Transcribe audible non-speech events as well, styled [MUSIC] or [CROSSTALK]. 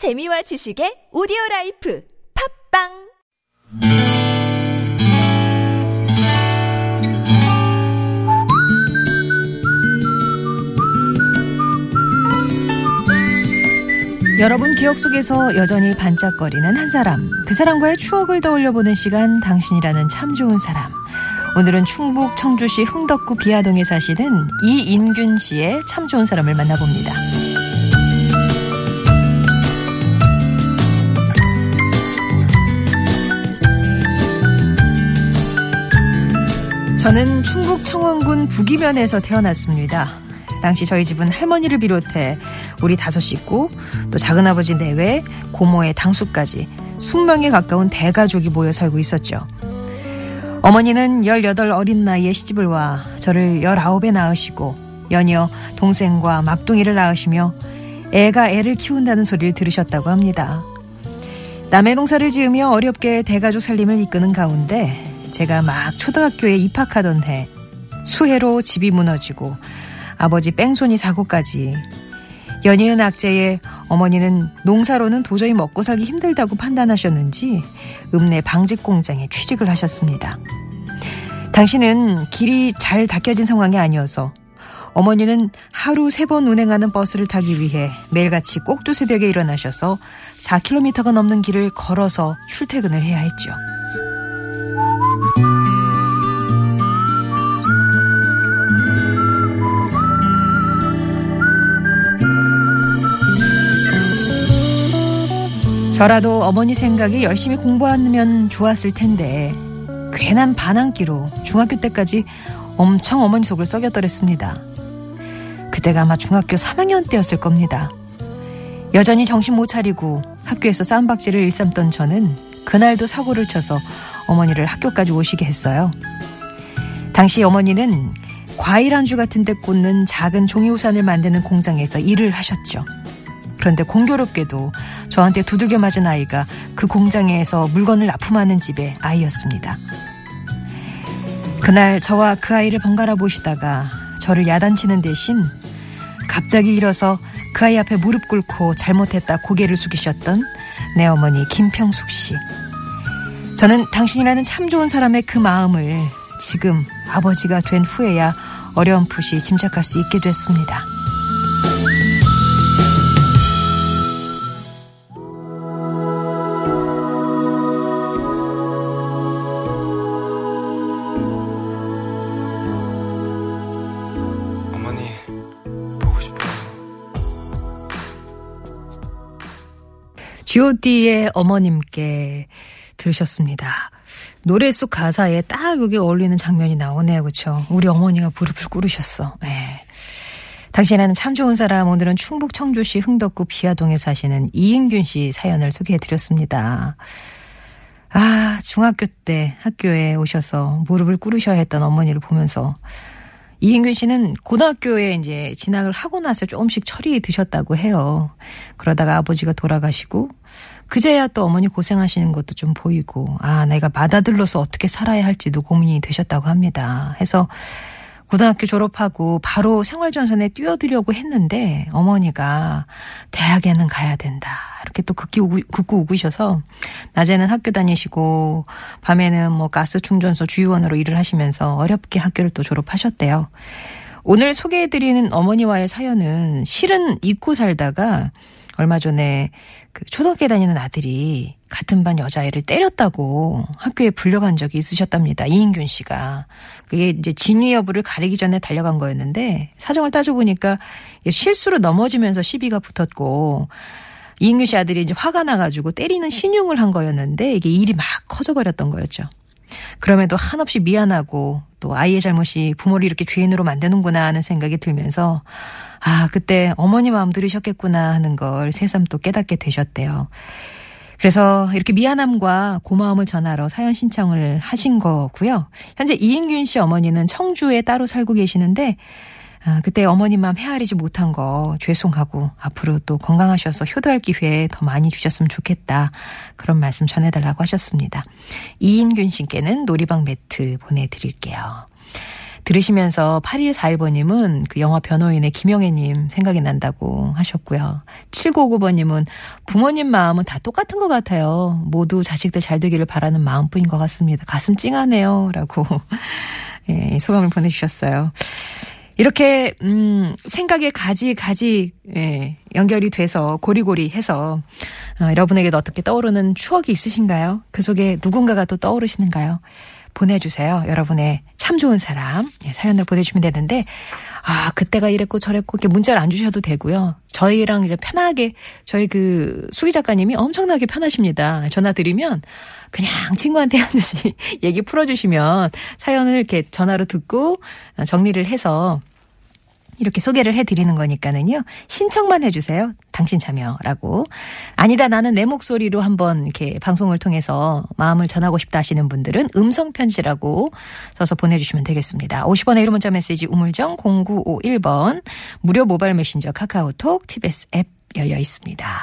재미와 지식의 오디오 라이프 팟빵 여러분 기억 속에서 여전히 반짝거리는 한 사람, 그 사람과의 추억을 떠올려 보는 시간, 당신이라는 참 좋은 사람. 오늘은 충북 청주시 흥덕구 비하동에 사시는 이인균 씨의 참 좋은 사람을 만나봅니다. 저는 충북 청원군 북이면에서 태어났습니다. 당시 저희 집은 할머니를 비롯해 우리 다섯 식구, 또 작은아버지 내외, 고모의 당수까지 20명에 가까운 대가족이 모여 살고 있었죠. 어머니는 18 어린 나이에 시집을 와 저를 19에 낳으시고 연이어 동생과 막둥이를 낳으시며 애가 애를 키운다는 소리를 들으셨다고 합니다. 남의 농사를 지으며 어렵게 대가족 살림을 이끄는 가운데 제가 막 초등학교에 입학하던 해 수해로 집이 무너지고 아버지 뺑소니 사고까지 연이은 악재에 어머니는 농사로는 도저히 먹고 살기 힘들다고 판단하셨는지 읍내 방직 공장에 취직을 하셨습니다. 당신은 길이 잘 닦여진 상황이 아니어서 어머니는 하루 세 번 운행하는 버스를 타기 위해 매일같이 꼭두 새벽에 일어나셔서 4km가 넘는 길을 걸어서 출퇴근을 해야 했죠. 저라도 어머니 생각에 열심히 공부하면 좋았을 텐데 괜한 반항기로 중학교 때까지 엄청 어머니 속을 썩였더랬습니다. 그때가 아마 중학교 3학년 때였을 겁니다. 여전히 정신 못 차리고 학교에서 쌈박질을 일삼던 저는 그날도 사고를 쳐서 어머니를 학교까지 오시게 했어요. 당시 어머니는 과일 안주 같은 데 꽂는 작은 종이 우산을 만드는 공장에서 일을 하셨죠. 그런데 공교롭게도 저한테 두들겨 맞은 아이가 그 공장에서 물건을 납품하는 집의 아이였습니다. 그날 저와 그 아이를 번갈아 보시다가 저를 야단치는 대신 갑자기 일어서 그 아이 앞에 무릎 꿇고 잘못했다 고개를 숙이셨던 내 어머니 김평숙 씨. 저는 당신이라는 참 좋은 사람의 그 마음을 지금 아버지가 된 후에야 어렴풋이 짐작할 수 있게 됐습니다. G.O.D의 어머님께 들으셨습니다. 노래 속 가사에 딱 여기 어울리는 장면이 나오네요. 그렇죠? 우리 어머니가 무릎을 꿇으셨어. 네. 당신은 참 좋은 사람 오늘은 충북 청주시 흥덕구 비아동에 사시는 이인균 씨 사연을 소개해 드렸습니다. 아, 중학교 때 학교에 오셔서 무릎을 꿇으셔야 했던 어머니를 보면서 이인균 씨는 고등학교에 이제 진학을 하고 나서 조금씩 철이 드셨다고 해요. 그러다가 아버지가 돌아가시고 그제야 또 어머니 고생하시는 것도 좀 보이고 아 내가 맏아들로서 어떻게 살아야 할지도 고민이 되셨다고 합니다. 해서 고등학교 졸업하고 바로 생활전선에 뛰어들려고 했는데 어머니가 대학에는 가야 된다. 이렇게 또 극기 우구, 극구 우구셔서 낮에는 학교 다니시고 밤에는 뭐 가스 충전소 주유원으로 일을 하시면서 어렵게 학교를 또 졸업하셨대요. 오늘 소개해드리는 어머니와의 사연은 실은 잊고 살다가 얼마 전에 그 초등학교 다니는 아들이 같은 반 여자애를 때렸다고 학교에 불려간 적이 있으셨답니다. 이인균 씨가. 그게 이제 진위 여부를 가리기 전에 달려간 거였는데 사정을 따져보니까 실수로 넘어지면서 시비가 붙었고 이인균 씨 아들이 이제 화가 나가지고 때리는 신용을 한 거였는데 이게 일이 막 커져버렸던 거였죠. 그럼에도 한없이 미안하고 또 아이의 잘못이 부모를 이렇게 죄인으로 만드는구나 하는 생각이 들면서 아, 그때 어머니 마음 들으셨겠구나 하는 걸 새삼 또 깨닫게 되셨대요. 그래서 이렇게 미안함과 고마움을 전하러 사연 신청을 하신 거고요. 현재 이인균 씨 어머니는 청주에 따로 살고 계시는데 아, 그때 어머님 마음 헤아리지 못한 거 죄송하고 앞으로 또 건강하셔서 효도할 기회 더 많이 주셨으면 좋겠다. 그런 말씀 전해달라고 하셨습니다. 이인균 씨께는 놀이방 매트 보내드릴게요. 들으시면서 8141번님은 그 영화 변호인의 김영애님 생각이 난다고 하셨고요. 7959번님은 부모님 마음은 다 똑같은 것 같아요. 모두 자식들 잘 되기를 바라는 마음뿐인 것 같습니다. 가슴 찡하네요. 라고 [LAUGHS] 예, 소감을 보내주셨어요. 이렇게 음 생각의 가지 가지 예, 연결이 돼서 고리고리 해서 어, 여러분에게도 어떻게 떠오르는 추억이 있으신가요? 그 속에 누군가가 또 떠오르시는가요? 보내주세요. 여러분의 참 좋은 사람 예, 사연을 보내주시면 되는데 아 그때가 이랬고 저랬고 이렇게 문자를 안 주셔도 되고요. 저희랑 이제 편하게 저희 그 수기 작가님이 엄청나게 편하십니다. 전화 드리면 그냥 친구한테 [LAUGHS] 하듯이 얘기 풀어주시면 사연을 이렇게 전화로 듣고 정리를 해서 이렇게 소개를 해드리는 거니까는요. 신청만 해주세요. 당신 참여라고. 아니다 나는 내 목소리로 한번 이렇게 방송을 통해서 마음을 전하고 싶다 하시는 분들은 음성편지라고 써서 보내주시면 되겠습니다. 50원의 1호 문자 메시지 우물정 0951번 무료 모바일 메신저 카카오톡 TBS 앱 열려 있습니다.